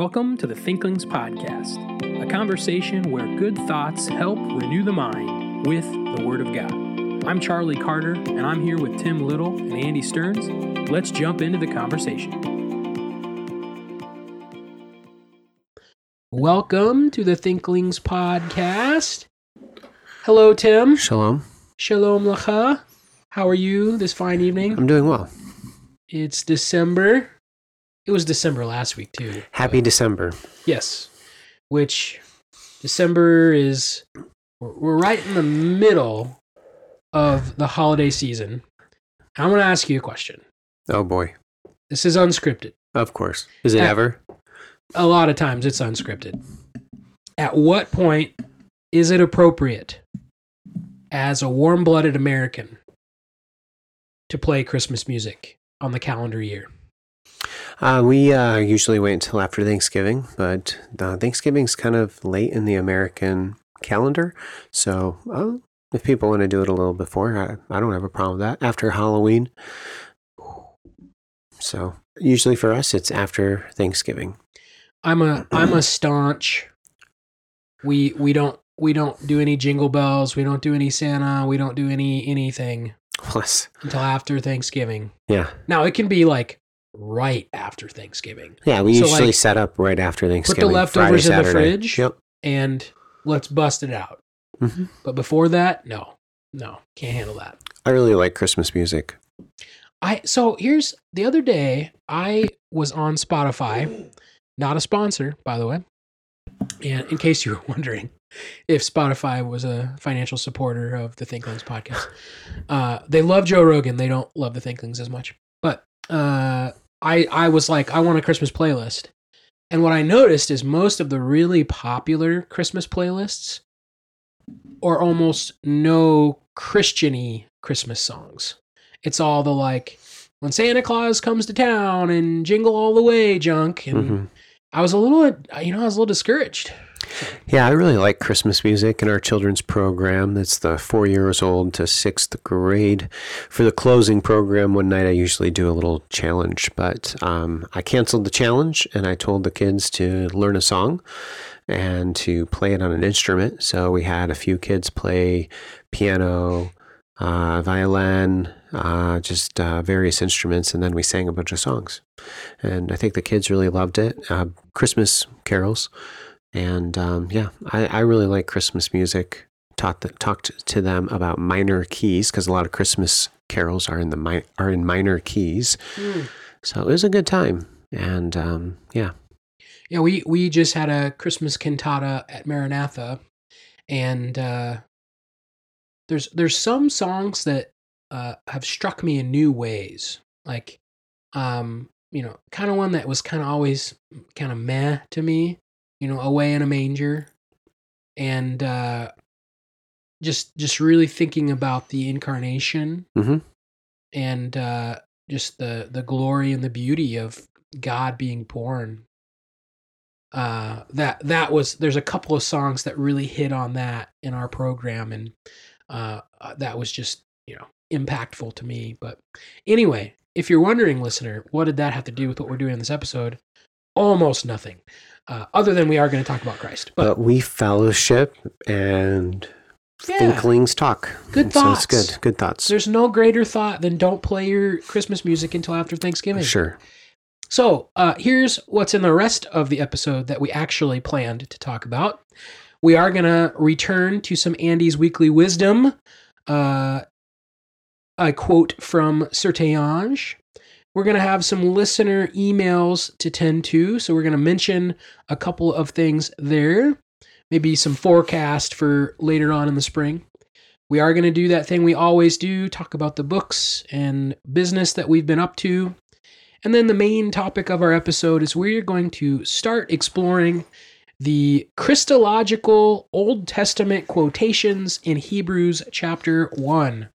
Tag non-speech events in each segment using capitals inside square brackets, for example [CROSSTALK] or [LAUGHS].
Welcome to the Thinklings Podcast, a conversation where good thoughts help renew the mind with the Word of God. I'm Charlie Carter, and I'm here with Tim Little and Andy Stearns. Let's jump into the conversation. Welcome to the Thinklings Podcast. Hello, Tim. Shalom. Shalom Lacha. How are you this fine evening? I'm doing well. It's December. It was December last week, too. Happy December. Yes. Which December is we're, we're right in the middle of the holiday season. I'm going to ask you a question. Oh boy. This is unscripted. Of course. Is it Uh, ever? A lot of times it's unscripted. At what point is it appropriate as a warm-blooded American to play Christmas music on the calendar year? Uh, we uh, usually wait until after Thanksgiving, but uh, Thanksgiving's kind of late in the American calendar. So uh, if people want to do it a little before, I, I don't have a problem with that. After Halloween. So usually for us, it's after Thanksgiving. I'm a I'm a staunch. We we don't we don't do any jingle bells. We don't do any Santa. We don't do any anything Plus, until after Thanksgiving. yeah. Now it can be like right after Thanksgiving, Yeah, we So, usually like, set up right after Thanksgiving. Put the leftovers in the fridge? Yep. and let's bust it out. Mhm. But before that, no, no, can't handle that. I really like Christmas music. I so here's the other day I was on Spotify, not a sponsor by the way. And in case you were wondering if Spotify was a financial supporter of the Thinklings podcast, uh, they love Joe Rogan. They don't love the Thinklings as much. But uh, I I was like I want a Christmas playlist, and what I noticed is most of the really popular Christmas playlists are almost no Christiany Christmas songs. It's all the like when Santa Claus comes to town and jingle all the way junk. And Mhm. I was a little, you know, I was a little discouraged. Yeah, I really like Christmas music in our children's program. That's the four years old to sixth grade. For the closing program one night, I usually do a little challenge, but um, I canceled the challenge and I told the kids to learn a song and to play it on an instrument. So we had a few kids play piano, uh, violin, uh, just uh, various instruments, and then we sang a bunch of songs. And I think the kids really loved it. Uh, Christmas carols. And um, yeah, I, I really like Christmas music. Taught the, talked to them about minor keys because a lot of Christmas carols are in the mi- are in minor keys. So it was a good time. And um, yeah, Yeah, we we just had a Christmas cantata at Maranatha, and uh, there's there's some songs that uh, have struck me in new ways, like um, you know, kind of one that was kind of always kind of meh to me, you know, away in a manger, and uh, just just really thinking about the incarnation Mhm. and uh, just the the glory and the beauty of God being born. Uh that that was there's a couple of songs that really hit on that in our program and uh uh, that was just you know impactful to me but anyway if you're wondering listener what did that have to do with what we're doing in this episode? Almost nothing uh, other than we are going to talk about christ but but we fellowship and Yeah. thinklings talk. Good And So it's thoughts. good. Good thoughts. there's no greater thought than don't play your christmas music until after thanksgiving Sure. So uh, here's what's in the rest of the episode that we actually planned to talk about. We are going to return to some Andy's weekly wisdom. Uh, a quote from Sertillanges. We're going to have some listener emails to tend to. So we're going to mention a couple of things there, maybe some forecast for later on in the spring. We are going to do that thing we always do talk about the books and business that we've been up to. And then the main topic of our episode is we're going to start exploring the Christological Old Testament quotations in Hebrews chapter 1.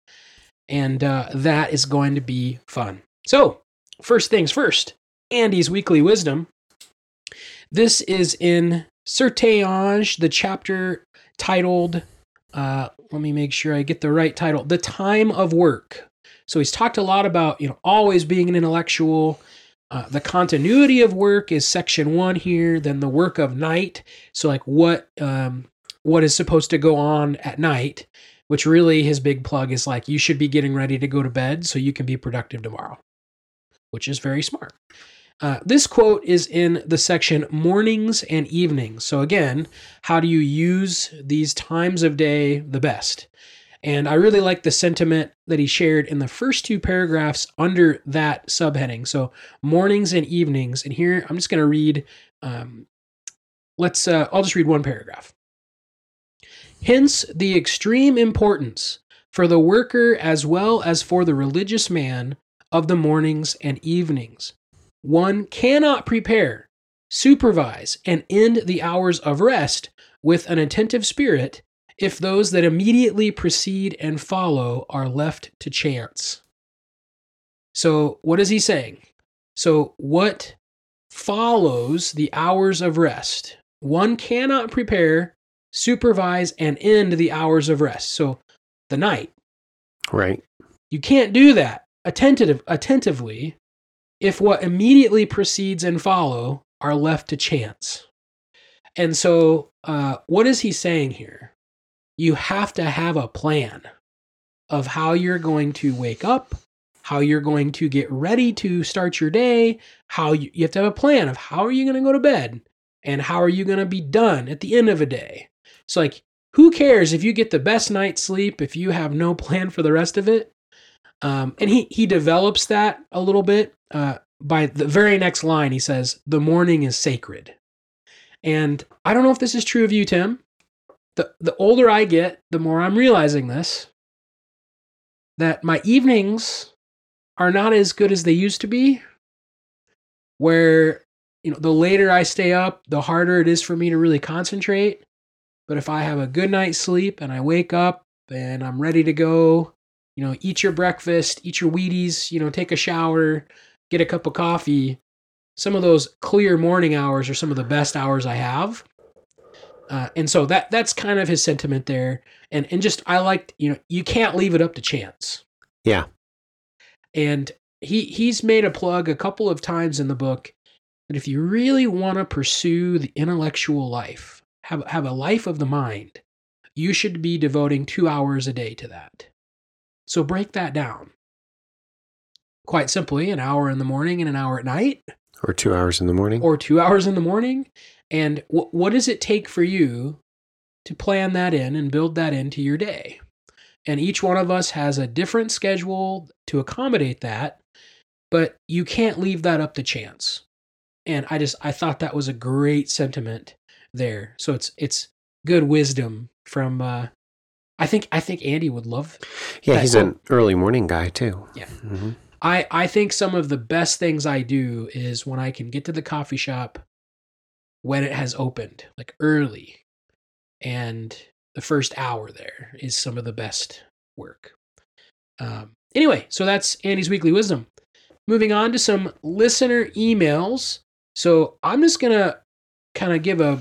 And uh, that is going to be fun. So, first things first Andy's weekly wisdom. This is in Sertillanges, the chapter titled, uh, let me make sure I get the right title The Time of Work. So he's talked a lot about, you know, always being an intellectual, Uh, the continuity of work is section one here. Then the work of night. So like what um, what is supposed to go on at night, which really his big plug is like you should be getting ready to go to bed so you can be productive tomorrow, which is very smart. Uh, this quote is in the section mornings and evenings. So, again, how do you use these times of day the best? And I really like the sentiment that he shared in the first two paragraphs under that subheading. So, mornings and evenings. And here I'm just going to read, um, let's, uh, I'll just read one paragraph. Hence, the extreme importance for the worker as well as for the religious man of the mornings and evenings one cannot prepare, supervise, and end the hours of rest with an attentive spirit if those that immediately precede and follow are left to chance. So, what is he saying? So, what follows the hours of rest? One cannot prepare, supervise, and end the hours of rest. So, the night. Right. You can't do that attentive, attentively if what immediately precedes and follow are left to chance. And so, uh, what is he saying here? You have to have a plan of how you're going to wake up, how you're going to get ready to start your day, how you, you have to have a plan of how are you going to go to bed and how are you going to be done at the end of a day. So, like, who cares if you get the best night's sleep if you have no [LAUGHS] plan for the rest of it? Um, and he he develops that a little bit uh, by the very next line. He says, "The morning is sacred," and I don't know if this is true of you, Tim. the The older I get, the more I'm realizing this. That my evenings are not as good as they used to be. Where you know, the later I stay up, the harder it is for me to really concentrate. But if I have a good night's sleep and I wake up and I'm ready to go, you know, eat your breakfast, eat your Wheaties, you know, take a shower, get a cup of coffee. Some of those clear morning hours are some of the best hours I have. Uh, and so that that's kind of his sentiment there. And and just I liked, you know, you can't leave it up to chance. Yeah. And he he's made a plug a couple of times in the book that if you really want to pursue the intellectual life, have have a life of the mind, you should be devoting 2 hours a day to that. So break that down. Quite simply, an hour in the morning and an hour at night. Or two hours in the morning. Or two hours in the morning. And w- what does it take for you to plan that in and build that into your day? And each one of us has a different schedule to accommodate that, but you can't leave that up to chance. And I just I thought that was a great sentiment there. So it's it's good wisdom from uh, I think I think Andy would love. Yeah, he's an early morning guy too. Yeah. Mm-hmm. I I think some of the best things I do is when I can get to the coffee shop when it has opened, like early, and the first hour there is some of the best work. Um, anyway, so that's Andy's weekly wisdom. Moving on to some listener emails. So I'm just gonna kind of give a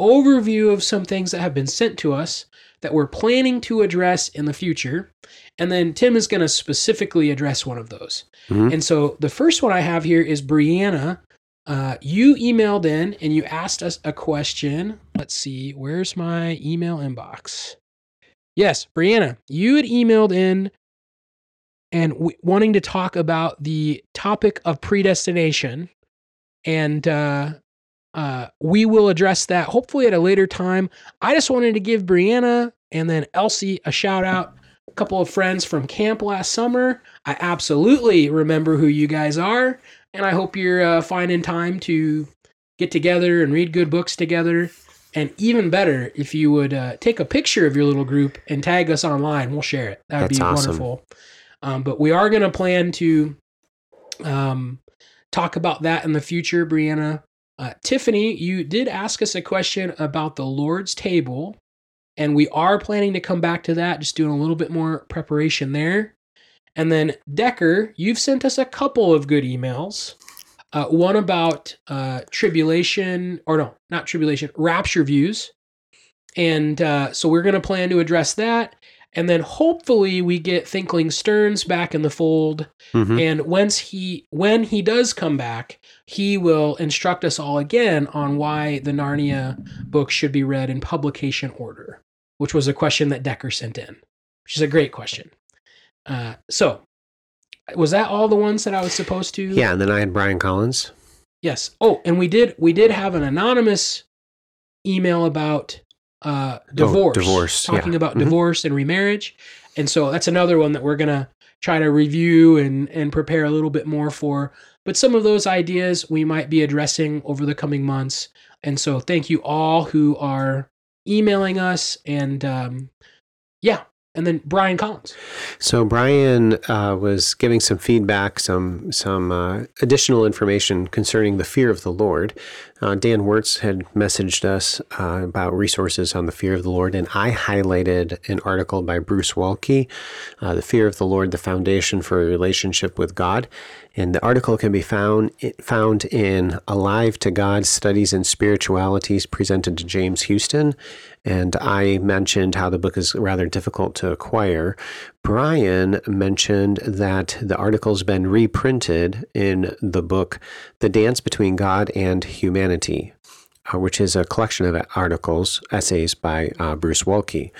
overview of some things that have been sent to us that we're planning to address in the future. And then Tim is going to specifically address one of those. Mm-hmm. And so the first one I have here is Brianna. Uh, you emailed in and you asked us a question. Let's see, where's my email inbox? Yes, Brianna, you had emailed in and w- wanting to talk about the topic of predestination. And uh, uh, we will address that hopefully at a later time. I just wanted to give Brianna and then Elsie a shout out. A couple of friends from camp last summer. I absolutely remember who you guys are, and I hope you're uh, finding time to get together and read good books together. And even better, if you would uh, take a picture of your little group and tag us online, we'll share it. That would be awesome. wonderful. Um, but we are going to plan to um, talk about that in the future, Brianna. Uh, Tiffany, you did ask us a question about the Lord's table, and we are planning to come back to that, just doing a little bit more preparation there. And then Decker, you've sent us a couple of good emails. Uh, one about uh, tribulation, or no, not tribulation, rapture views. And uh, so we're going to plan to address that. And then hopefully we get Thinkling Stearns back in the fold. Mhm. And once he when he does come back, he will instruct us all again on why the Narnia book should be read in publication order, which was a question that Decker sent in, which is a great question. Uh, so, was that all the ones that I was supposed to? Yeah, and then I had Brian Collins. Yes. Oh, and we did we did have an anonymous email about uh divorce. divorce, Talking yeah. about Mhm. divorce and remarriage. And so that's another one that we're gonna try to review and and prepare a little bit more for. But some of those ideas we might be addressing over the coming months. And so thank you all who are emailing us and um yeah. And then Brian Collins. So Brian uh, was giving some feedback, some some uh, additional information concerning the fear of the Lord. Uh, Dan Wirtz had messaged us uh, about resources on the fear of the Lord, and I highlighted an article by Bruce Waltke, uh, "The Fear of the Lord: The Foundation for a Relationship with God." And the article can be found found in Alive to God Studies in Spiritualities presented to James Houston. And I mentioned how the book is rather difficult to acquire. Brian mentioned that the article's been reprinted in the book The Dance Between God and Humanity, uh, which is a collection of articles, essays by uh, Bruce Waltke.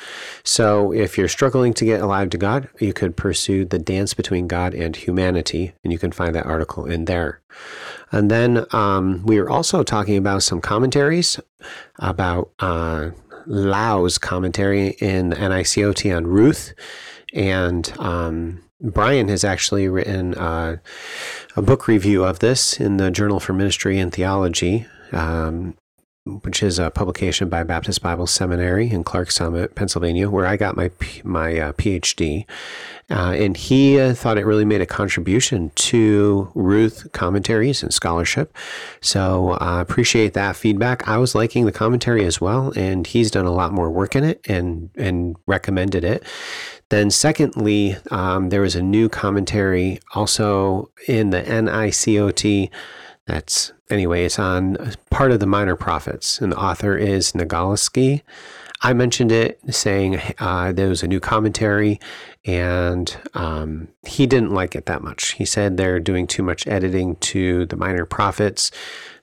So if you're struggling to get alive to God, you could pursue The Dance Between God and Humanity, and you can find that article in there. And then um, we were also talking about some commentaries about uh, Lau's commentary in NICOT on Ruth. And um, Brian has actually written uh, a book review of this in the Journal for Ministry and Theology, um, which is a publication by Baptist Bible Seminary in Clarks Summit, Pennsylvania, where I got my my uh, PhD. Uh, and he uh, thought it really made a contribution to Ruth commentaries and scholarship. So I appreciate that feedback. I was liking the commentary as well, and he's done a lot more work in it and and recommended it. Then, secondly, um, there was a new commentary also in the NICOT. That's anyway, it's on part of the Minor Prophets, and the author is Nogalski. I mentioned it saying uh, there was a new commentary, and um, he didn't like it that much. He said they're doing too much editing to the Minor Prophets.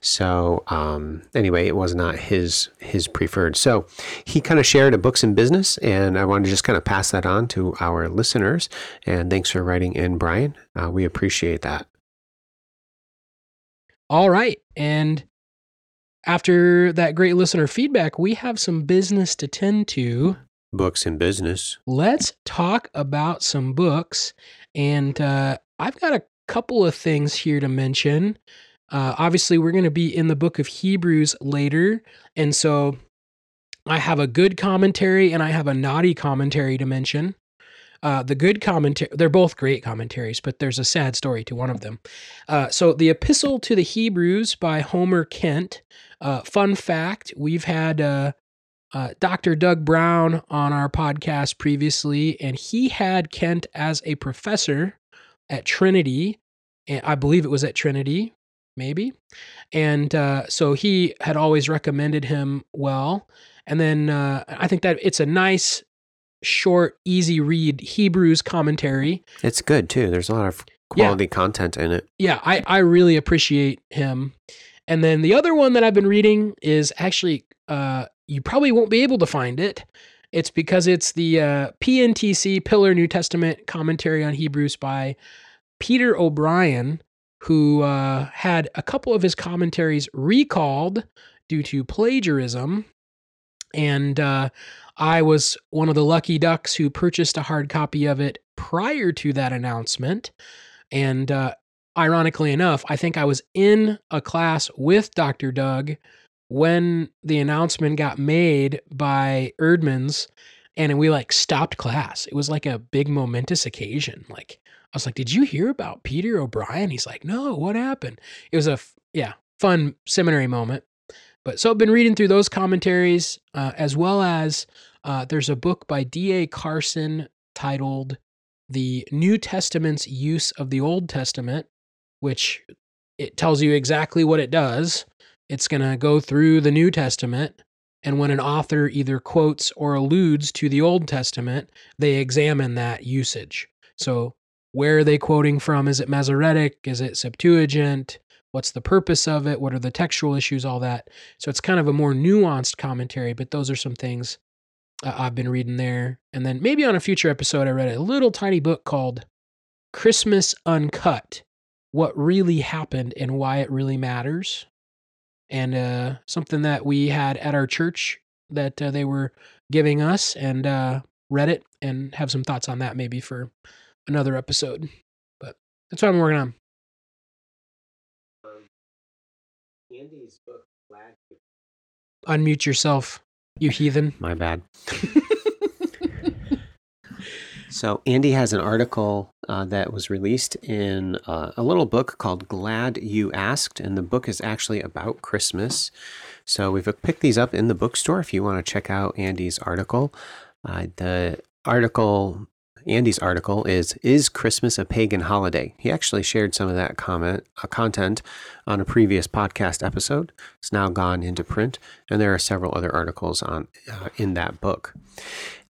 So um, anyway, it was not his his preferred. So he kind of shared a books and business, and I wanted to just kind of pass that on to our listeners. And thanks for writing in, Brian. Uh, we appreciate that. All right. And after that great listener feedback, we have some business to tend to. Books and business. Let's talk about some books. And uh, I've got a couple of things here to mention. Uh, obviously, we're going to be in the book of Hebrews later. And so I have a good commentary and I have a naughty commentary to mention. Uh, the good commentary, they're both great commentaries, but there's a sad story to one of them. Uh, so, the Epistle to the Hebrews by Homer Kent. Uh, fun fact we've had uh, uh, Dr. Doug Brown on our podcast previously, and he had Kent as a professor at Trinity. And I believe it was at Trinity, maybe. And uh, so he had always recommended him well. And then uh, I think that it's a nice, short, easy read Hebrews commentary. It's good too. There's a lot of quality content in it. Yeah, I, I really appreciate him. And then the other one that I've been reading is actually, uh, you probably won't be able to find it. It's because it's the uh, PNTC Pillar New Testament commentary on Hebrews by Peter O'Brien, who uh, had a couple of his commentaries recalled due to plagiarism. And uh, I was one of the lucky ducks who purchased a hard copy of it prior to that announcement. And uh, ironically enough, I think I was in a class with Dr. Doug when the announcement got made by Eerdmans and we like stopped class. It was like a big momentous occasion. Like I was like, "Did you hear about Peter O'Brien?" He's like, "No, what happened?" It was a f- yeah, fun seminary moment. But so I've been reading through those commentaries uh, as well as uh, there's a book by D.A. Carson titled "The New Testament's Use of the Old Testament," which it tells you exactly what it does. It's going to go through the New Testament And when an author either quotes or alludes to the Old Testament, they examine that usage. So, where are they quoting from? Is it Masoretic? Is it Septuagint? What's the purpose of it? What are the textual issues? All that. So, it's kind of a more nuanced commentary, but those are some things uh, I've been reading there. And then maybe on a future episode, I read a little tiny book called Christmas Uncut What Really Happened and Why It Really Matters and uh, something that we had at our church that uh, they were giving us and uh, read it and have some thoughts on that maybe for another episode. But that's what I'm working on. Andy's book, Unmute yourself, you heathen. My bad. [LAUGHS] So, Andy has an article uh, that was released in uh, a little book called Glad You Asked, and the book is actually about Christmas. So, we've picked these up in the bookstore if you want to check out Andy's article. Uh, the article, Andy's article, is Is Christmas a Pagan Holiday? He actually shared some of that comment, uh, content on a previous podcast episode. It's now gone into print, and there are several other articles on uh, in that book.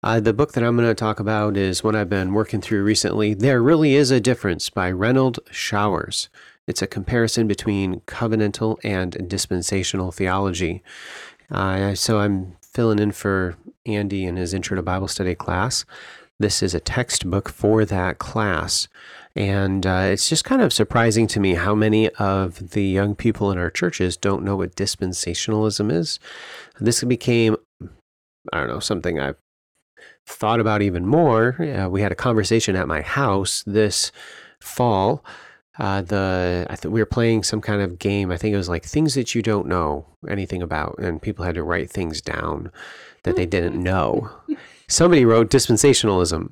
Uh, the book that I'm going to talk about is one I've been working through recently. There Really Is a Difference by Renald Showers. It's a comparison between covenantal and dispensational theology. Uh, so I'm filling in for Andy in his Intro to Bible Study class. This is a textbook for that class. And uh, it's just kind of surprising to me how many of the young people in our churches don't know what dispensationalism is. This became, I don't know, something I've thought about even more, uh, we had a conversation at my house this fall. Uh, the I think we were playing some kind of game. I think it was like things that you don't know anything about, and people had to write things down that they didn't know. [LAUGHS] Somebody wrote dispensationalism.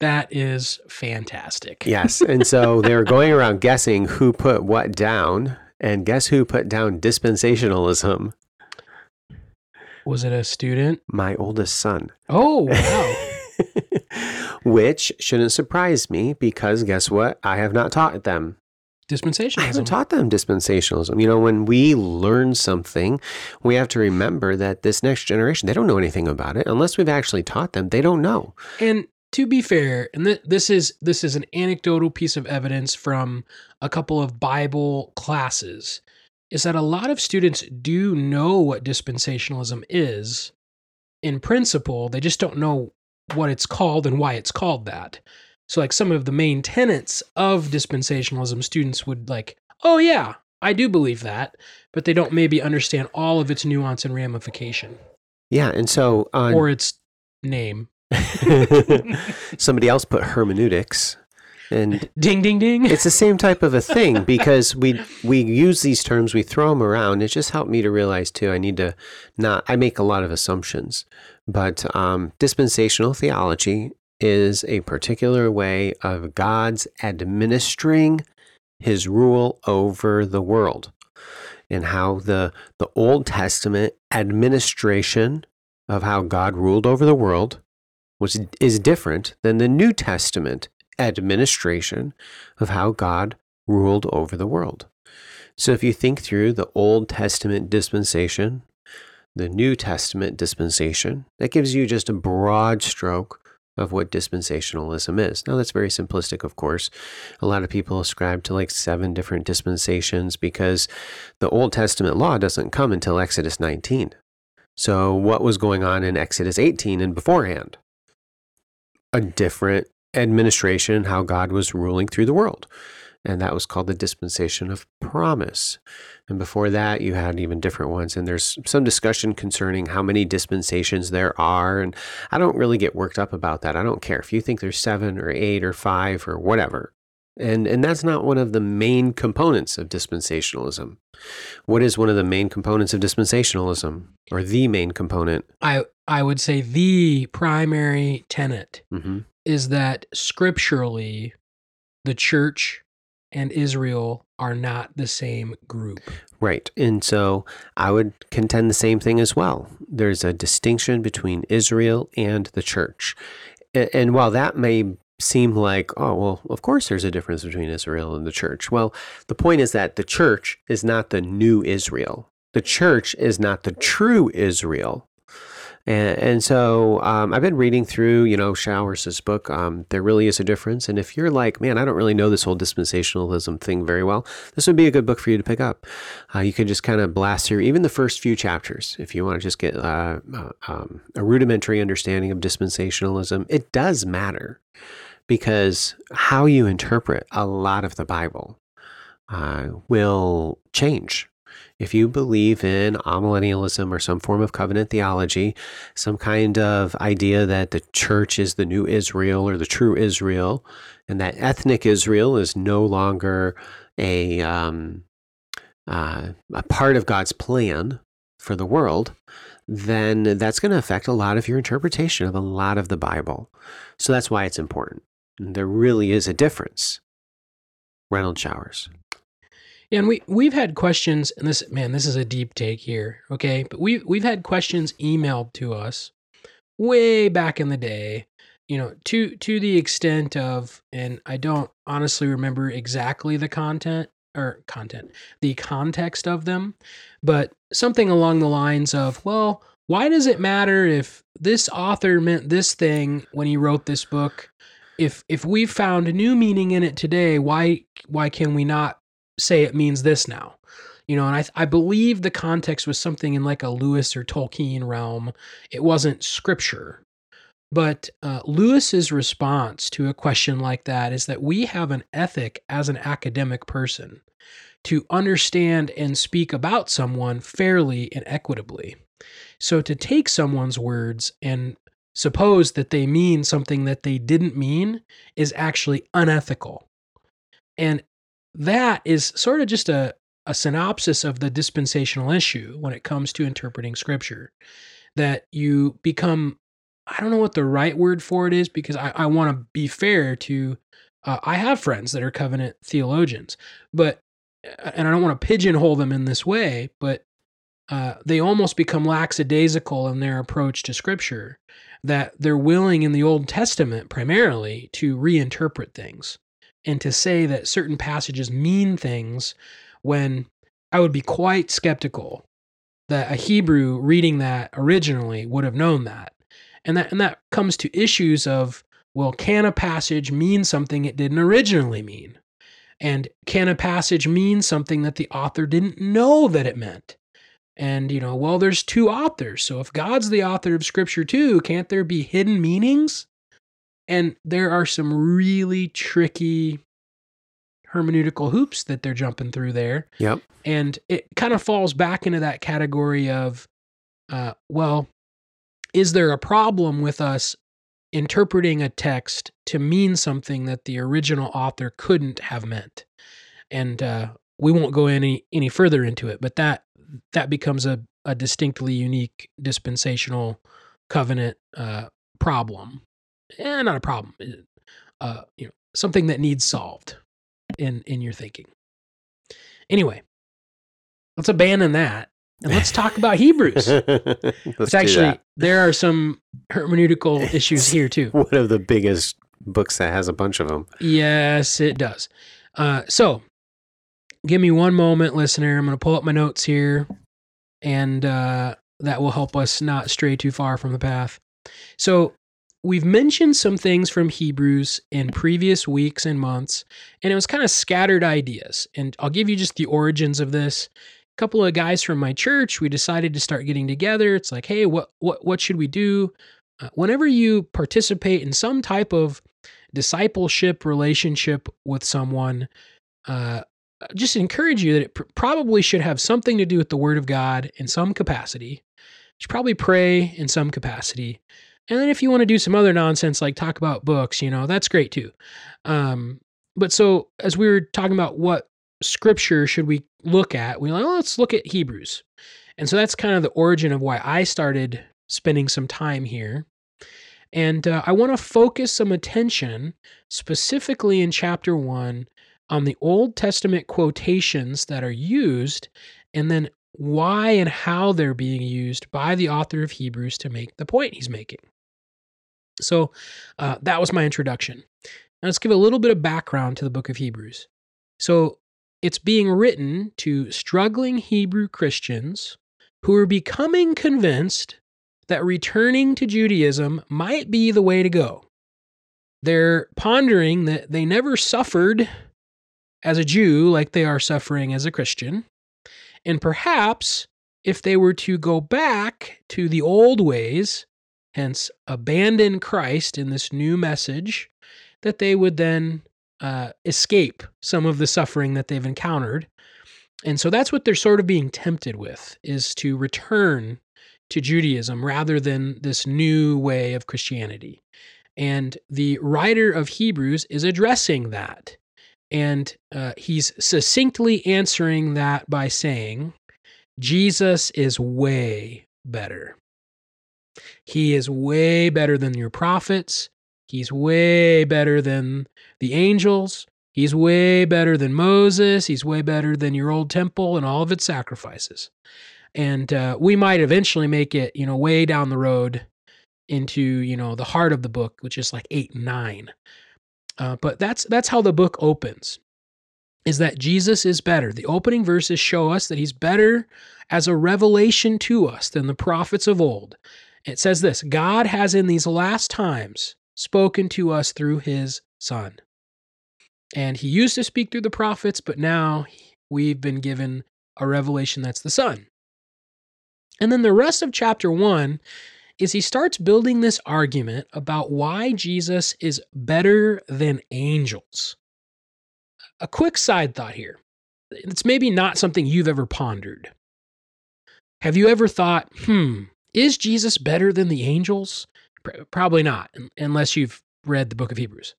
That is fantastic. Yes, and so [LAUGHS] they were going around guessing who put what down, and guess who put down dispensationalism? Was it a student? My oldest son. Oh, wow. [LAUGHS] Which shouldn't surprise me because guess what? I have not taught them. Dispensationalism. I haven't taught them dispensationalism. You know, when we learn something, we have to remember that this next generation, they don't know anything about it unless we've actually taught them. They don't know. And to be fair, and th- this is this is an anecdotal piece of evidence from a couple of Bible classes is that a lot of students do know what dispensationalism is in principle. They just don't know what it's called and why it's called that. So, like some of the main tenets of dispensationalism, students would like, oh, yeah, I do believe that, but they don't maybe understand all of its nuance and ramification. Yeah. And so, uh, or its name. [LAUGHS] somebody else put hermeneutics and [LAUGHS] ding ding ding it's the same type of a thing [LAUGHS] because we we use these terms we throw them around it just helped me to realize too i need to not i make a lot of assumptions but um, dispensational theology is a particular way of god's administering his rule over the world and how the the old testament administration of how god ruled over the world was is different than the new testament administration of how God ruled over the world. So if you think through the Old Testament dispensation, the New Testament dispensation, that gives you just a broad stroke of what dispensationalism is. Now, that's very simplistic, of course. A lot of people ascribe to like seven different dispensations because the Old Testament law doesn't come until Exodus 19. So, what was going on in Exodus 18 and beforehand? A different administration, how God was ruling through the world. And that was called the dispensation of promise. And before that, you had even different ones. And there's some discussion concerning how many dispensations there are. And I don't really get worked up about that. I don't care if you think there's seven or eight or five or whatever. And, and that's not one of the main components of dispensationalism. What is one of the main components of dispensationalism or the main component? I, I would say the primary tenet Mm-hmm is that scripturally, the church and Israel are not the same group. Right. And so I would contend the same thing as well. There's a distinction between Israel and the church. And while that may seem like, oh, well, of course there's a difference between Israel and the church. Well, the point is that the church is not the new Israel. The church is not the true Israel. And, and so um, I've been reading through, you know, Showers' book. Um, there really is a difference. And if you're like, man, I don't really know this whole dispensationalism thing very well, this would be a good book for you to pick up. Uh, you can just kind of blast through even the first few chapters if you want to just get uh, uh, um, a rudimentary understanding of dispensationalism. It does matter because how you interpret a lot of the Bible uh, will change if you believe in amillennialism or some form of covenant theology, some kind of idea that the church is the new Israel or the true Israel, and that ethnic Israel is no longer a um, uh, a part of God's plan for the world, then that's going to affect a lot of your interpretation of a lot of the Bible. So that's why it's important. There really is a difference. Renald Showers. And we we've had questions, and this man, this is a deep take here, okay? But we we've had questions emailed to us way back in the day, you know, to to the extent of, and I don't honestly remember exactly the content or content, the context of them, but something along the lines of, well, why does it matter if this author meant this thing when he wrote this book? If if we found new meaning in it today, why why can we not say it means this now. You know, and I, I believe the context was something in like a Lewis or Tolkien realm. It wasn't scripture. But uh, Lewis's response to a question like that is that we have an ethic as an academic person to understand and speak about someone fairly and equitably. So to take someone's words and suppose that they mean something that they didn't mean is actually unethical. And that is sort of just a, a synopsis of the dispensational issue when it comes to interpreting scripture. That you become, I don't know what the right word for it is because I, I want to be fair to, uh, I have friends that are covenant theologians, but, uh, and I don't want to pigeonhole them in this way, but uh, they almost become lackadaisical in their approach to scripture, that they're willing in the Old Testament primarily to reinterpret things and to say that certain passages mean things when I would be quite skeptical that a Hebrew reading that originally would have known that. And that and that comes to issues of well, can a passage mean something it didn't originally mean? And can a passage mean something that the author didn't know that it meant? And, you know, well, there's two authors. So if God's the author of scripture too, can't there be hidden meanings? And there are some really tricky hermeneutical hoops that they're jumping through there. Yep. And it kind of falls back into that category of, uh, well, is there a problem with us interpreting a text to mean something that the original author couldn't have meant? And uh, we won't go any any further into it, but that that becomes a, a distinctly unique dispensational covenant uh, problem eh, not a problem, eh, uh, you know, something that needs solved in in your thinking. Anyway, let's abandon that and let's talk about Hebrews. [LAUGHS] Let's actually there are some hermeneutical [LAUGHS] issues here too. One of the biggest books that has a bunch of them. Yes, it does. Uh, so, give me one moment, listener. I'm going to pull up my notes here, and uh, that will help us not stray too far from the path. So, we've mentioned some things from Hebrews in previous weeks and months, and it was kind of scattered ideas. And I'll give you just the origins of this. A couple of guys from my church, we decided to start getting together. It's like, hey, what what what should we do? Uh, whenever you participate in some type of discipleship relationship with someone, uh, just encourage you that it pr- probably should have something to do with the Word of God in some capacity. You should probably pray in some capacity and then if you want to do some other nonsense like talk about books, you know, that's great too. Um, but so as we were talking about what scripture should we look at, we like, well, let's look at Hebrews. And so that's kind of the origin of why I started spending some time here. And uh, I want to focus some attention specifically in chapter one on the Old Testament quotations that are used, and then why and how they're being used by the author of Hebrews to make the point he's making. So uh, that was my introduction. Now let's give a little bit of background to the book of Hebrews. So it's being written to struggling Hebrew Christians who are becoming convinced that returning to Judaism might be the way to go. They're pondering that they never suffered as a Jew like they are suffering as a Christian. And perhaps if they were to go back to the old ways, hence abandon Christ in this new message, that they would then uh, escape some of the suffering that they've encountered. And so that's what they're sort of being tempted with is to return to Judaism rather than this new way of Christianity. And the writer of Hebrews is addressing that. And uh, he's succinctly answering that by saying, Jesus is way better. He is way better than your prophets. He's way better than the angels. He's way better than Moses. He's way better than your old temple and all of its sacrifices. And uh, we might eventually make it, you know, way down the road into, you know, the heart of the book, which is like eight, nine. Uh, but that's that's how the book opens is that Jesus is better. The opening verses show us that he's better as a revelation to us than the prophets of old. It says this God has in these last times spoken to us through his Son. And he used to speak through the prophets, but now we've been given a revelation that's the Son. And then the rest of chapter one is he starts building this argument about why Jesus is better than angels. A quick side thought here. It's maybe not something you've ever pondered. Have you ever thought, hmm, is Jesus better than the angels? Probably not, unless you've read the book of Hebrews.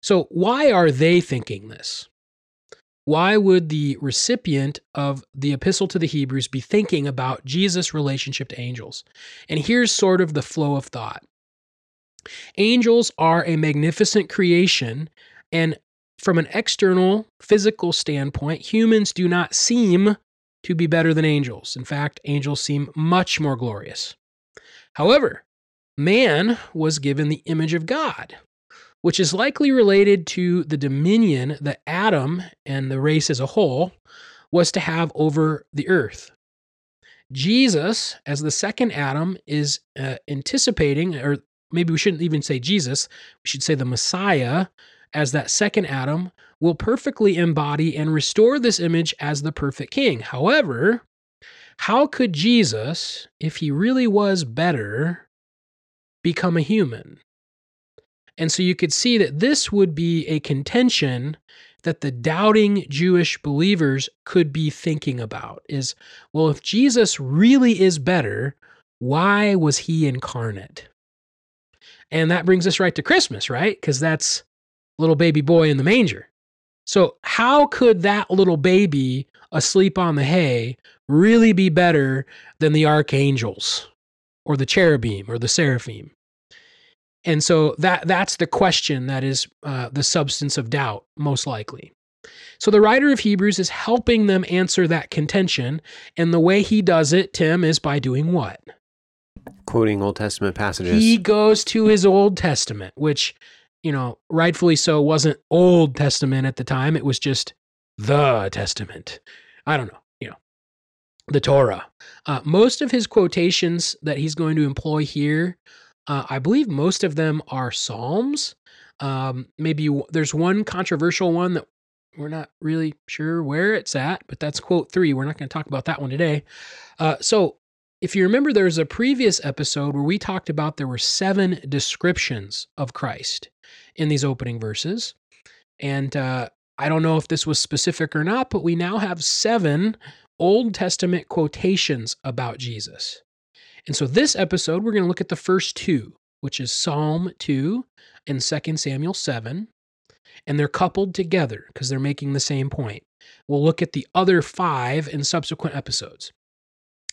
So, why are they thinking this? Why would the recipient of the epistle to the Hebrews be thinking about Jesus' relationship to angels? And here's sort of the flow of thought Angels are a magnificent creation, and from an external physical standpoint, humans do not seem to be better than angels. In fact, angels seem much more glorious. However, man was given the image of God, which is likely related to the dominion that Adam and the race as a whole was to have over the earth. Jesus, as the second Adam, is uh, anticipating, or maybe we shouldn't even say Jesus, we should say the Messiah, as that second Adam, will perfectly embody and restore this image as the perfect king. However, how could Jesus, if he really was better, become a human? And so you could see that this would be a contention that the doubting Jewish believers could be thinking about is well, if Jesus really is better, why was he incarnate? And that brings us right to Christmas, right? Because that's little baby boy in the manger. So, how could that little baby asleep on the hay really be better than the archangels or the cherubim or the seraphim? And so that that's the question that is uh, the substance of doubt, most likely. So the writer of Hebrews is helping them answer that contention, and the way he does it, Tim, is by doing what? Quoting Old Testament passages. He goes to his Old Testament, which you know, rightfully so, wasn't Old Testament at the time. It was just the Testament. I don't know, you know, the Torah. Uh, most of his quotations that he's going to employ here, uh, I believe most of them are Psalms. Um, maybe there's one controversial one that we're not really sure where it's at, but that's quote three. We're not going to talk about that one today. Uh, so if you remember, there's a previous episode where we talked about there were seven descriptions of Christ in these opening verses. And uh, I don't know if this was specific or not, but we now have seven Old Testament quotations about Jesus. And so this episode, we're going to look at the first two, which is Psalm 2 and 2 Samuel 7. And they're coupled together because they're making the same point. We'll look at the other five in subsequent episodes.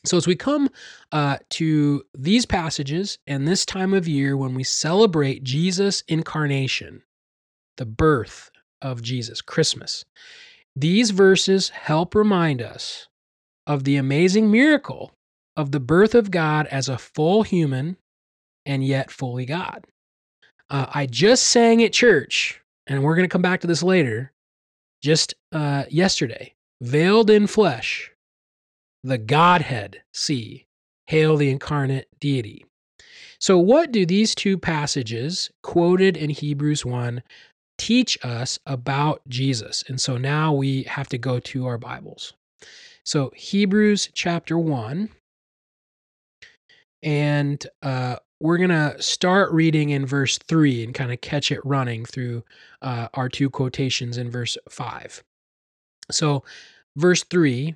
So, as we come uh, to these passages and this time of year when we celebrate Jesus' incarnation, the birth of Jesus, Christmas, these verses help remind us of the amazing miracle of the birth of God as a full human and yet fully God. Uh, I just sang at church, and we're going to come back to this later, just uh, yesterday, veiled in flesh, the Godhead see. Hail the incarnate deity. So, what do these two passages quoted in Hebrews 1 teach us about Jesus? And so now we have to go to our Bibles. So, Hebrews chapter 1, and uh, we're going to start reading in verse 3 and kind of catch it running through uh, our two quotations in verse 5. So, verse 3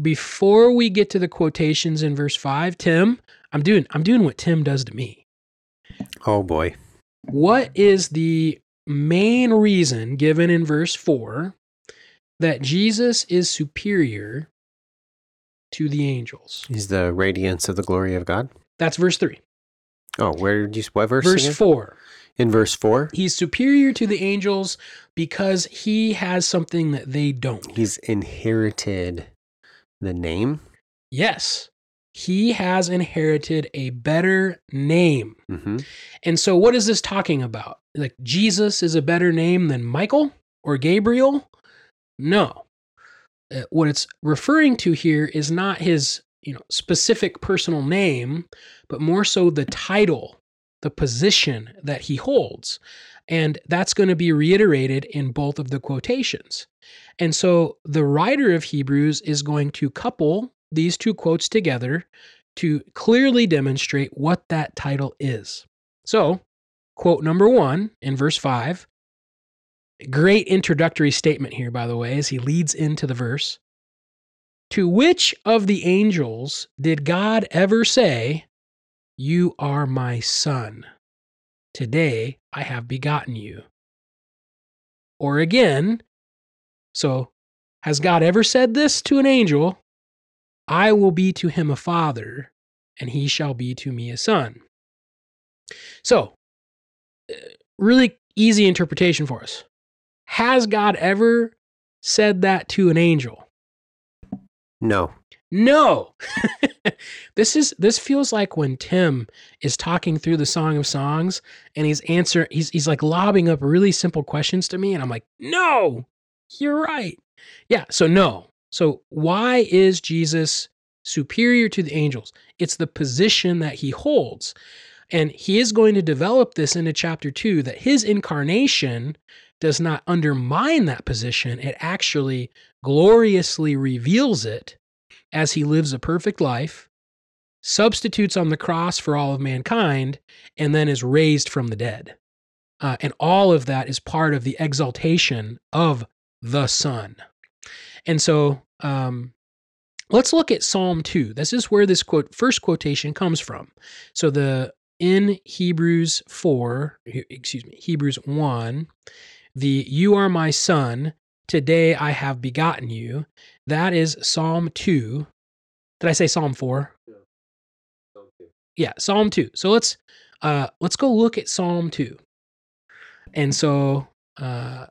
before we get to the quotations in verse 5, Tim, I'm doing I'm doing what Tim does to me. Oh boy. What is the main reason given in verse 4 that Jesus is superior to the angels? Is the radiance of the glory of God. That's verse 3. Oh, where did you what verse? Verse again? 4. In verse four, He's superior to the angels because he has something that they don't. he's inherited the name. Yes. He has inherited a better name. hmm And so, what is this talking about? Like, Jesus is a better name than Michael or Gabriel? No. Uh, what it's referring to here is not his you know specific personal name but more so the title the position that he holds. And that's going to be reiterated in both of the quotations. And so the writer of hebrews is going to couple these two quotes together to clearly demonstrate what that title is. So quote number one in verse 5 great introductory statement here by the way as he leads into the verse. To which of the angels did God ever say, You are my son? Today I have begotten you. Or again, so has God ever said this to an angel? I will be to him a father, and he shall be to me a son. So, uh, really easy interpretation for us. Has God ever said that to an angel? No. No. [LAUGHS] this is this feels like when Tim is talking through the Song of Songs and he's answer he's he's like lobbing up really simple questions to me and I'm like, "No. You're right." Yeah, so no. So why is Jesus superior to the angels? It's the position that he holds. And he is going to develop this into chapter 2 that his incarnation does not undermine that position. It actually gloriously reveals it as he lives a perfect life, substitutes on the cross for all of mankind, and then is raised from the dead. Uh, and all of that is part of the exaltation of the Son. And so um, let's look at Psalm 2. This is where this quote, first quotation comes from. So the in Hebrews 4, excuse me, Hebrews 1, the you are my son, today I have begotten you. That is Psalm 2. Did I say Psalm 4? Yeah, Psalm 2. So let's uh let's go look at Psalm 2. And so uh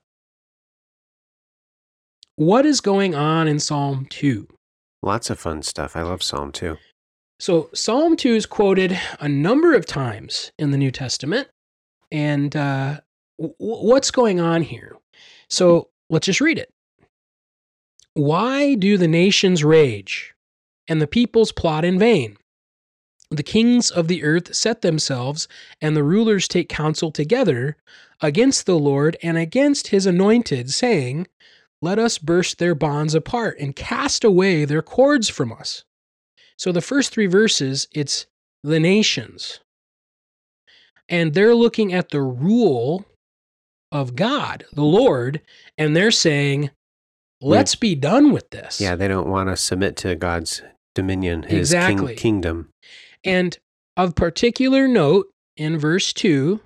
what is going on in Psalm 2? Lots of fun stuff. I love Psalm 2. So Psalm 2 is quoted a number of times in the New Testament. And uh, w- what's going on here? So let's just read it. Why do the nations rage and the peoples plot in vain? The kings of the earth set themselves, and the rulers take counsel together against the Lord and against his anointed, saying, Let us burst their bonds apart and cast away their cords from us. So the first three verses, it's the nations. And they're looking at the rule of God, the Lord, and they're saying, let's be done with this. Yeah, they don't want to submit to God's dominion, his king- Exactly. kingdom. And of particular note in verse 2,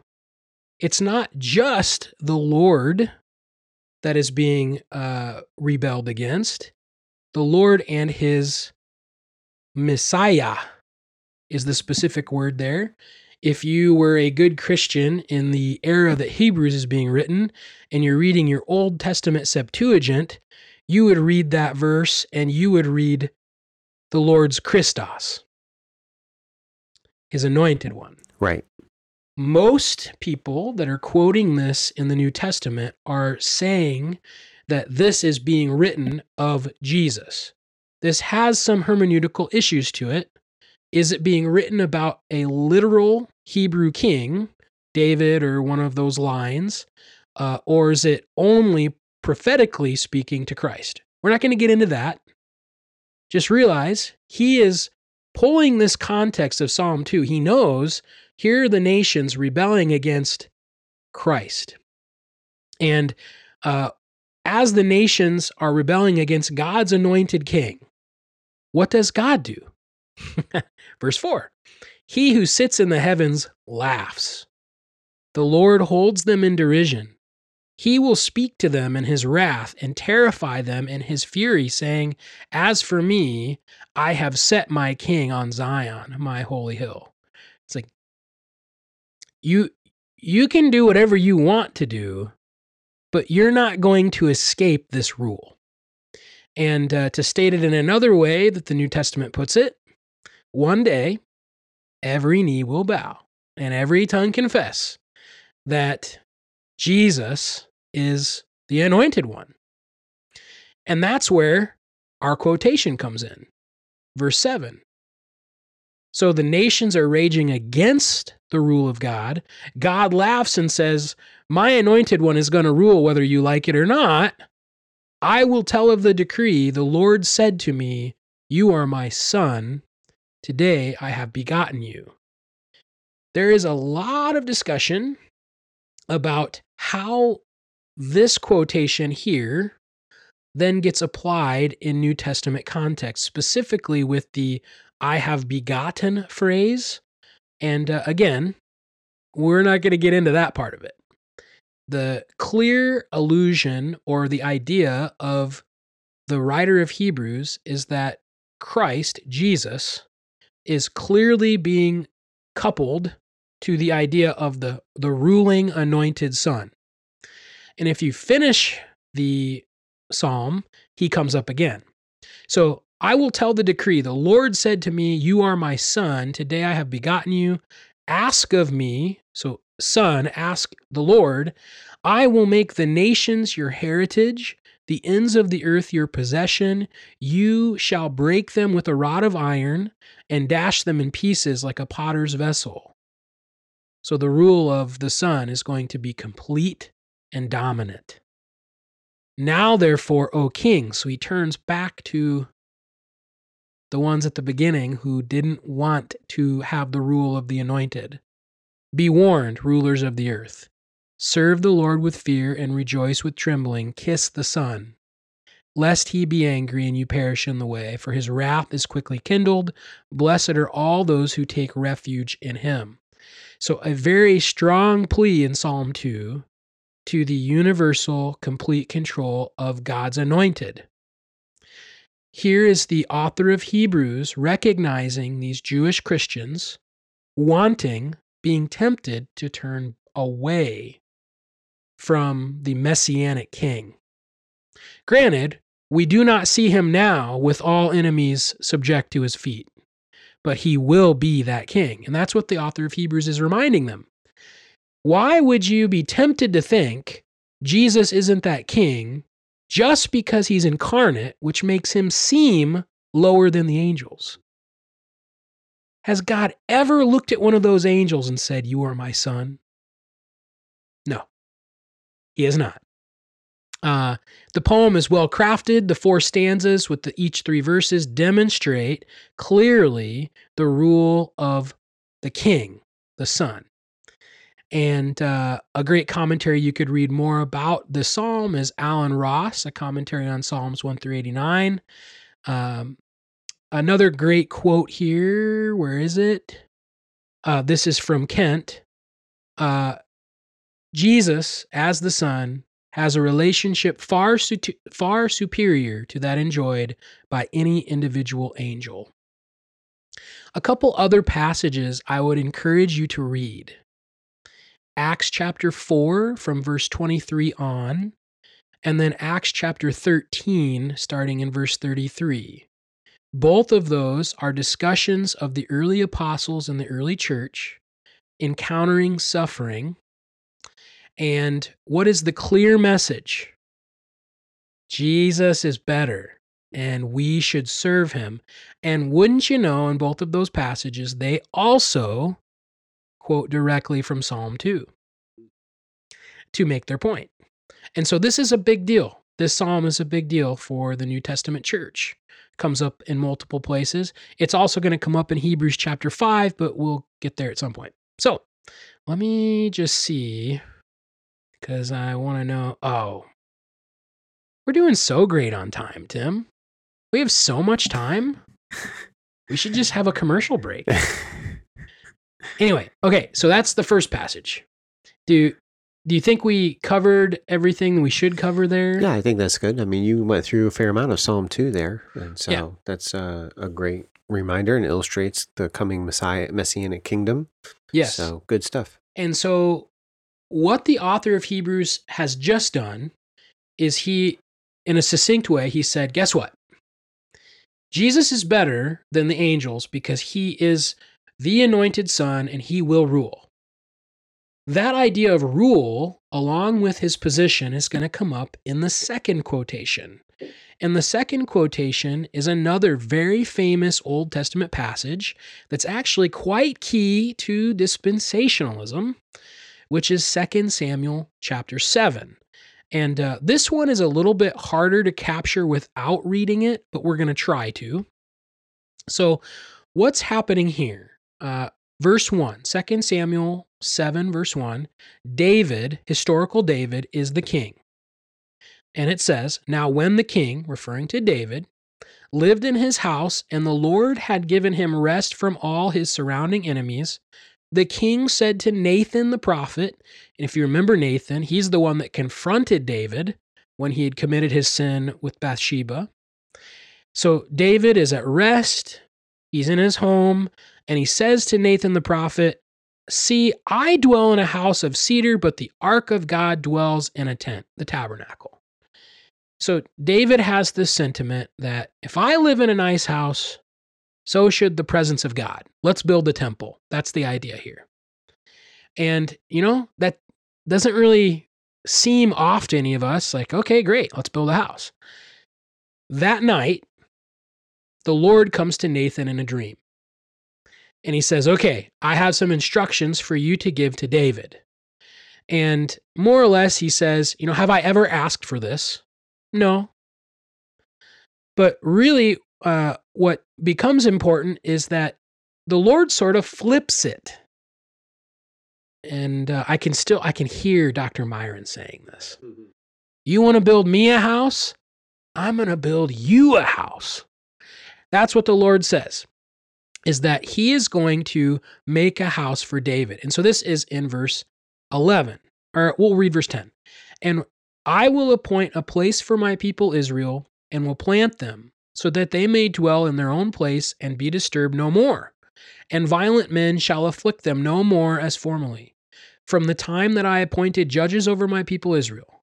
it's not just the Lord that is being uh, rebelled against, the Lord and his Messiah is the specific word there. If you were a good Christian in the era that Hebrews is being written and you're reading your Old Testament Septuagint, you would read that verse and you would read the Lord's Christos, his anointed one. Right. Most people that are quoting this in the New Testament are saying that this is being written of Jesus. This has some hermeneutical issues to it. Is it being written about a literal Hebrew king, David or one of those lines, uh, or is it only prophetically speaking to Christ? We're not going to get into that. Just realize he is pulling this context of Psalm 2. He knows here are the nations rebelling against Christ. And uh, as the nations are rebelling against God's anointed king, what does God do? [LAUGHS] Verse 4 He who sits in the heavens laughs. The Lord holds them in derision. He will speak to them in his wrath and terrify them in his fury, saying, As for me, I have set my king on Zion, my holy hill. It's like you you can do whatever you want to do, but you're not going to escape this rule. And uh, to state it in another way that the New Testament puts it, one day every knee will bow and every tongue confess that Jesus is the anointed one. And that's where our quotation comes in. Verse 7. So the nations are raging against the rule of God. God laughs and says, My anointed one is going to rule whether you like it or not. I will tell of the decree. The Lord said to me, You are my son. Today I have begotten you. There is a lot of discussion about how this quotation here then gets applied in New Testament context, specifically with the I have begotten phrase. And uh, again, we're not going to get into that part of it. The clear allusion or the idea of the writer of Hebrews is that Christ, Jesus, is clearly being coupled to the idea of the, the ruling anointed son. And if you finish the psalm, he comes up again. So I will tell the decree the Lord said to me, You are my son. Today I have begotten you. Ask of me. So, son, ask the Lord. I will make the nations your heritage, the ends of the earth your possession. You shall break them with a rod of iron and dash them in pieces like a potter's vessel. So the rule of the Son is going to be complete and dominant. Now, therefore, O king, so he turns back to the ones at the beginning who didn't want to have the rule of the anointed. Be warned, rulers of the earth. Serve the Lord with fear and rejoice with trembling. Kiss the Son, lest he be angry and you perish in the way, for his wrath is quickly kindled. Blessed are all those who take refuge in him. So, a very strong plea in Psalm 2 to the universal, complete control of God's anointed. Here is the author of Hebrews recognizing these Jewish Christians wanting, being tempted to turn away from the messianic king. Granted, we do not see him now with all enemies subject to his feet but he will be that king. And that's what the author of Hebrews is reminding them. Why would you be tempted to think Jesus isn't that king just because he's incarnate, which makes him seem lower than the angels? Has God ever looked at one of those angels and said, You are my son? No, he has not. Uh, the poem is well crafted. The four stanzas with the, each three verses demonstrate clearly the rule of the king, the son. And uh, a great commentary you could read more about the psalm is Allen Ross, a commentary on Psalms 1 through 89. Um, another great quote here. Where is it? Uh, this is from Kent. Uh, Jesus, as the Son, has a relationship far, su- far superior to that enjoyed by any individual angel. A couple other passages I would encourage you to read Acts chapter 4 from verse 23 on, and then Acts chapter 13 starting in verse 33. Both of those are discussions of the early apostles and the early church encountering suffering. And what is the clear message? Jesus is better and we should serve him. And wouldn't you know, in both of those passages, they also quote directly from Psalm 2 to make their point. And so this is a big deal. This psalm is a big deal for the New Testament church. Comes up in multiple places. It's also going to come up in Hebrews chapter 5, but we'll get there at some point. So let me just see because I want to know. Oh, we're doing so great on time, Tim. We have so much time. [LAUGHS] We should just have a commercial break. [LAUGHS] anyway, okay, so that's the first passage. Do do you think we covered everything we should cover there? Yeah, I think that's good. I mean, you went through a fair amount of Psalm 2 there. And so Yeah. that's uh, a great reminder and illustrates the coming Messiah, Messianic kingdom. Yes. So good stuff. And so, what the author of Hebrews has just done is he, in a succinct way, he said, Guess what? Jesus is better than the angels because he is the anointed son and he will rule. That idea of rule, along with his position, is going to come up in the second quotation. And the second quotation is another very famous Old Testament passage that's actually quite key to dispensationalism, which is 2 Samuel chapter 7. And uh, this one is a little bit harder to capture without reading it, but we're going to try to. So, what's happening here? Uh, verse 1, 2 Samuel 7, verse 1 David, historical David, is the king. And it says, Now when the king, referring to David, lived in his house, and the Lord had given him rest from all his surrounding enemies, the king said to Nathan the prophet, and if you remember Nathan, he's the one that confronted David when he had committed his sin with Bathsheba. So David is at rest, he's in his home, and he says to Nathan the prophet, See, I dwell in a house of cedar, but the ark of God dwells in a tent, the tabernacle. So David has this sentiment that if I live in a nice house, so should the presence of God. Let's build a temple. That's the idea here. And, you know, that doesn't really seem off to any of us like, okay, great, let's build a house. That night, the Lord comes to Nathan in a dream. And he says, okay, I have some instructions for you to give to David. And more or less, he says, you know, have I ever asked for this? No. But really, uh, what becomes important is that the Lord sort of flips it. And uh, I can still I can hear Dr. Myron saying this. You want to build me a house? I'm going to build you a house. That's what the Lord says. Is that he is going to make a house for David. And so this is in verse 11. Or we'll read verse 10. And I will appoint a place for my people Israel and will plant them so that they may dwell in their own place and be disturbed no more. And violent men shall afflict them no more as formerly, from the time that I appointed judges over my people Israel.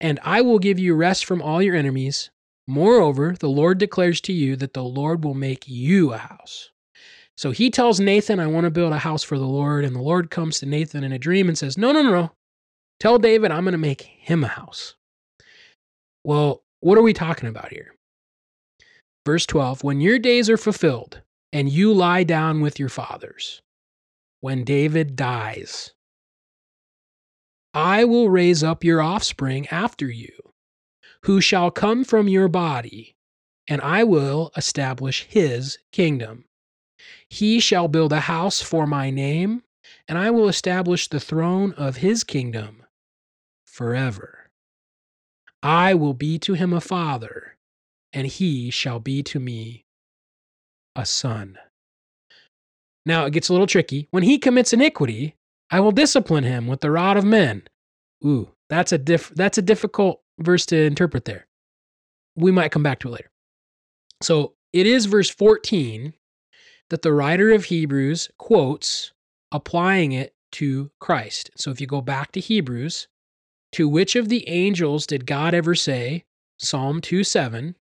And I will give you rest from all your enemies. Moreover, the Lord declares to you that the Lord will make you a house. So he tells Nathan, I want to build a house for the Lord. And the Lord comes to Nathan in a dream and says, No, no, no, no. Tell David I'm going to make him a house. Well, what are we talking about here? Verse 12 When your days are fulfilled and you lie down with your fathers, when David dies, I will raise up your offspring after you, who shall come from your body, and I will establish his kingdom. He shall build a house for my name, and I will establish the throne of his kingdom forever. I will be to him a father, and he shall be to me a son. Now it gets a little tricky. When he commits iniquity, I will discipline him with the rod of men. Ooh, that's a diff- that's a difficult verse to interpret there. We might come back to it later. So it is verse 14 that the writer of Hebrews quotes applying it to Christ. So if you go back to Hebrews, to which of the angels did God ever say, Psalm 2 7,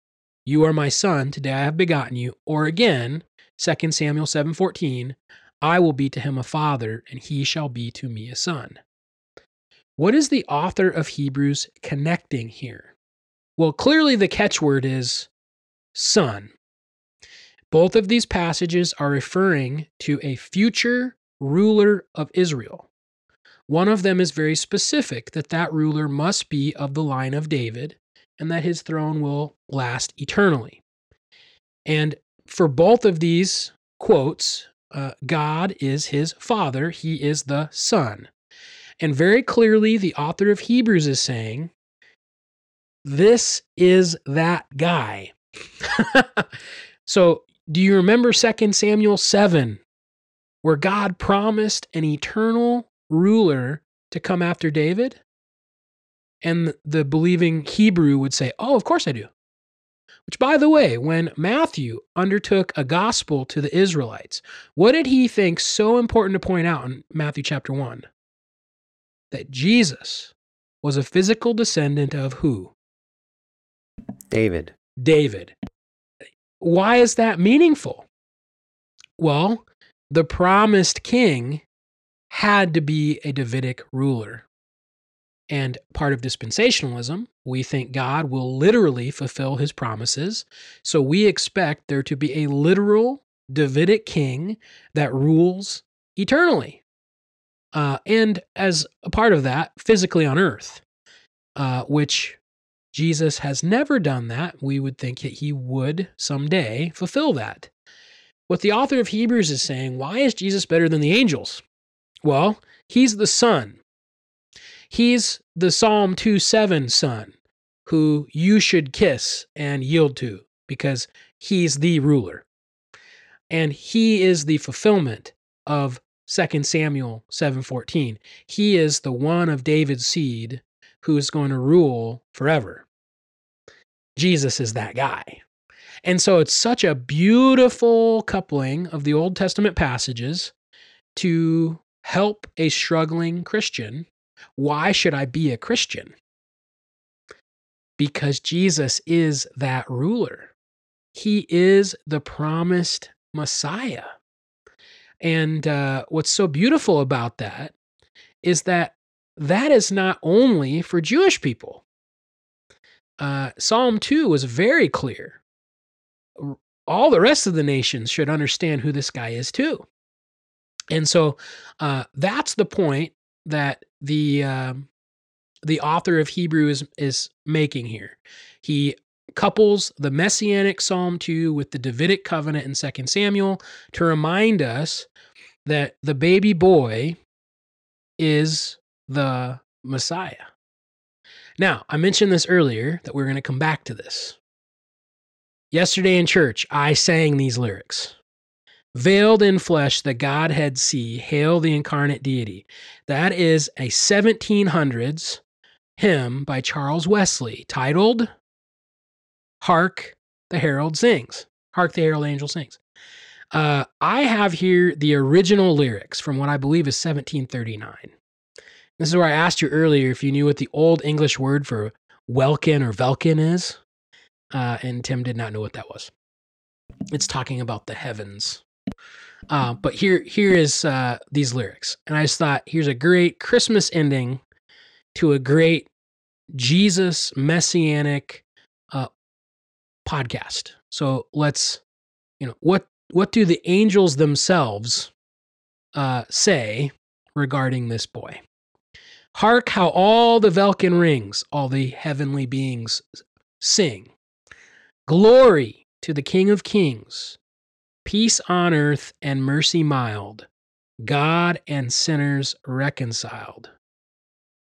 You are my son, today I have begotten you? Or again, 2 Samuel 7 14, I will be to him a father, and he shall be to me a son. What is the author of Hebrews connecting here? Well, clearly the catchword is son. Both of these passages are referring to a future ruler of Israel. One of them is very specific that that ruler must be of the line of David and that his throne will last eternally. And for both of these quotes, uh, God is his father, he is the son. And very clearly, the author of Hebrews is saying, This is that guy. [LAUGHS] so, do you remember 2 Samuel 7, where God promised an eternal ruler to come after David? And the believing Hebrew would say, Oh, of course I do. Which, by the way, when Matthew undertook a gospel to the Israelites, what did he think so important to point out in Matthew chapter 1? that Jesus was a physical descendant of who? David. David. Why is that meaningful? Well, the promised king had to be a Davidic ruler. And part of dispensationalism, we think God will literally fulfill his promises. So we expect there to be a literal Davidic king that rules eternally uh, and as a part of that, physically on earth, uh, which Jesus has never done that. We would think that he would someday fulfill that. What the author of Hebrews is saying, why is Jesus better than the angels? Well, he's the son. He's the Psalm 2 7 son who you should kiss and yield to because he's the ruler. And he is the fulfillment of 2 Samuel 7:14. He is the one of David's seed who is going to rule forever. Jesus is that guy. And so it's such a beautiful coupling of the Old Testament passages to help a struggling Christian. Why should I be a Christian? Because Jesus is that ruler. He is the promised Messiah. And uh, what's so beautiful about that is that that is not only for Jewish people. Uh, Psalm 2 was very clear. All the rest of the nations should understand who this guy is too. And so uh, that's the point that the um, the author of Hebrew is, is making here. He couples the messianic Psalm 2 with the Davidic covenant in 2 Samuel to remind us that the baby boy is the Messiah. Now, I mentioned this earlier that we're going to come back to this. Yesterday in church, I sang these lyrics. Veiled in flesh, the Godhead see, hail the incarnate deity. That is a 1700s hymn by Charles Wesley titled Hark the Herald Sings. Hark the Herald Angel Sings. Uh, I have here the original lyrics from what I believe is 1739. This is where I asked you earlier if you knew what the old English word for welkin or velkin is. Uh, and Tim did not know what that was. It's talking about the heavens. Uh, but here, here is uh, these lyrics, and I just thought here's a great Christmas ending to a great Jesus messianic uh, podcast. So let's, you know, what what do the angels themselves uh, say regarding this boy? Hark how all the Velkin rings, all the heavenly beings sing. Glory to the King of Kings, peace on earth and mercy mild, God and sinners reconciled.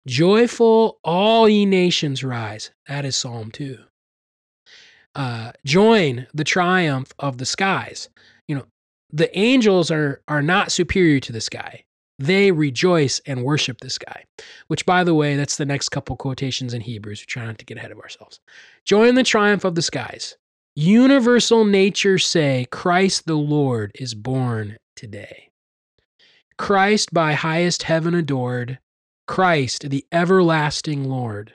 Joyful, all ye nations rise. That is Psalm 2 uh, join the triumph of the skies. You know, the angels are are not superior to the sky. They rejoice and worship the sky. Which, by the way, that's the next couple quotations in Hebrews. We try not to get ahead of ourselves. Join the triumph of the skies. Universal nature say, Christ the Lord is born today. Christ by highest heaven adored, Christ the everlasting Lord.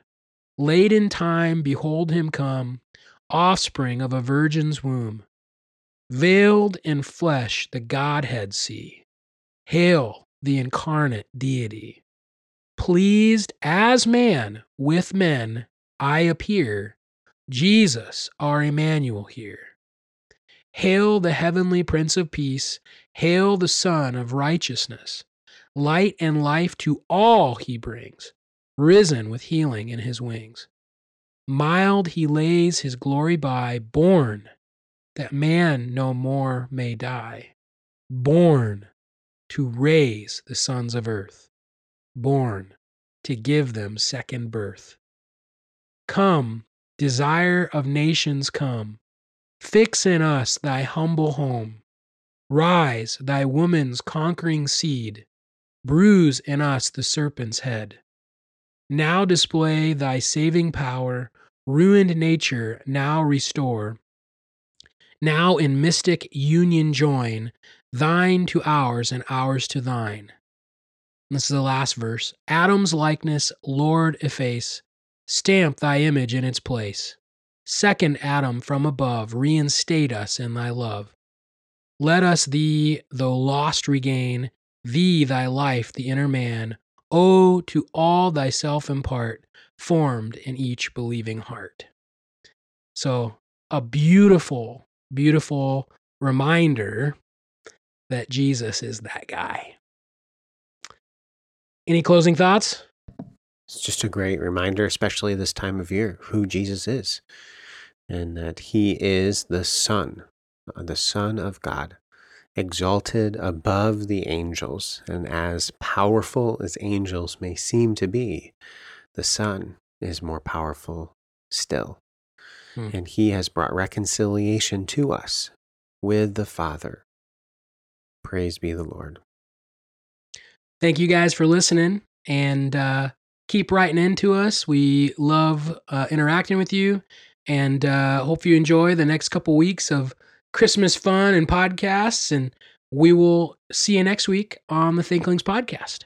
Late in time, behold him come, offspring of a virgin's womb. Veiled in flesh, the Godhead see. Hail the incarnate deity. Pleased as man with men, I appear. Jesus, our Emmanuel here. Hail the heavenly Prince of Peace. Hail the Sun of Righteousness. Light and life to all he brings, risen with healing in his wings. Mild he lays his glory by, born that man no more may die. Born to raise the sons of earth. Born to give them second birth. Come, desire of nations, come. Fix in us thy humble home. Rise, thy woman's conquering seed. Bruise in us the serpent's head. Now display thy saving power. Ruined nature now restore. Now in mystic union join, thine to ours and ours to thine. This is the last verse. Adam's likeness, Lord, efface. Stamp thy image in its place. Second Adam from above, reinstate us in thy love. Let us thee, though lost, regain, thee, thy life, the inner man. O to all thyself impart, formed in each believing heart. So, a beautiful, beautiful reminder that Jesus is that guy. Any closing thoughts? It's just a great reminder, especially this time of year, who Jesus is and that he is the Son, uh, the Son of God, exalted above the angels. And as powerful as angels may seem to be, the Son is more powerful still. Hmm. And he has brought reconciliation to us with the Father. Praise be the Lord. Thank you guys for listening and uh, keep writing into us. We love uh, interacting with you and uh, hope you enjoy the next couple weeks of Christmas fun and podcasts. And we will see you next week on the Thinklings podcast.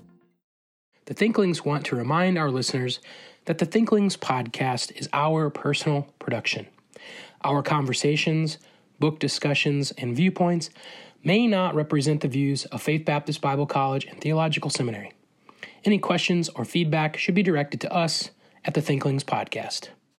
The Thinklings want to remind our listeners that the Thinklings Podcast is our personal production. Our conversations, book discussions, and viewpoints may not represent the views of Faith Baptist Bible College and Theological Seminary. Any questions or feedback should be directed to us at the Thinklings Podcast.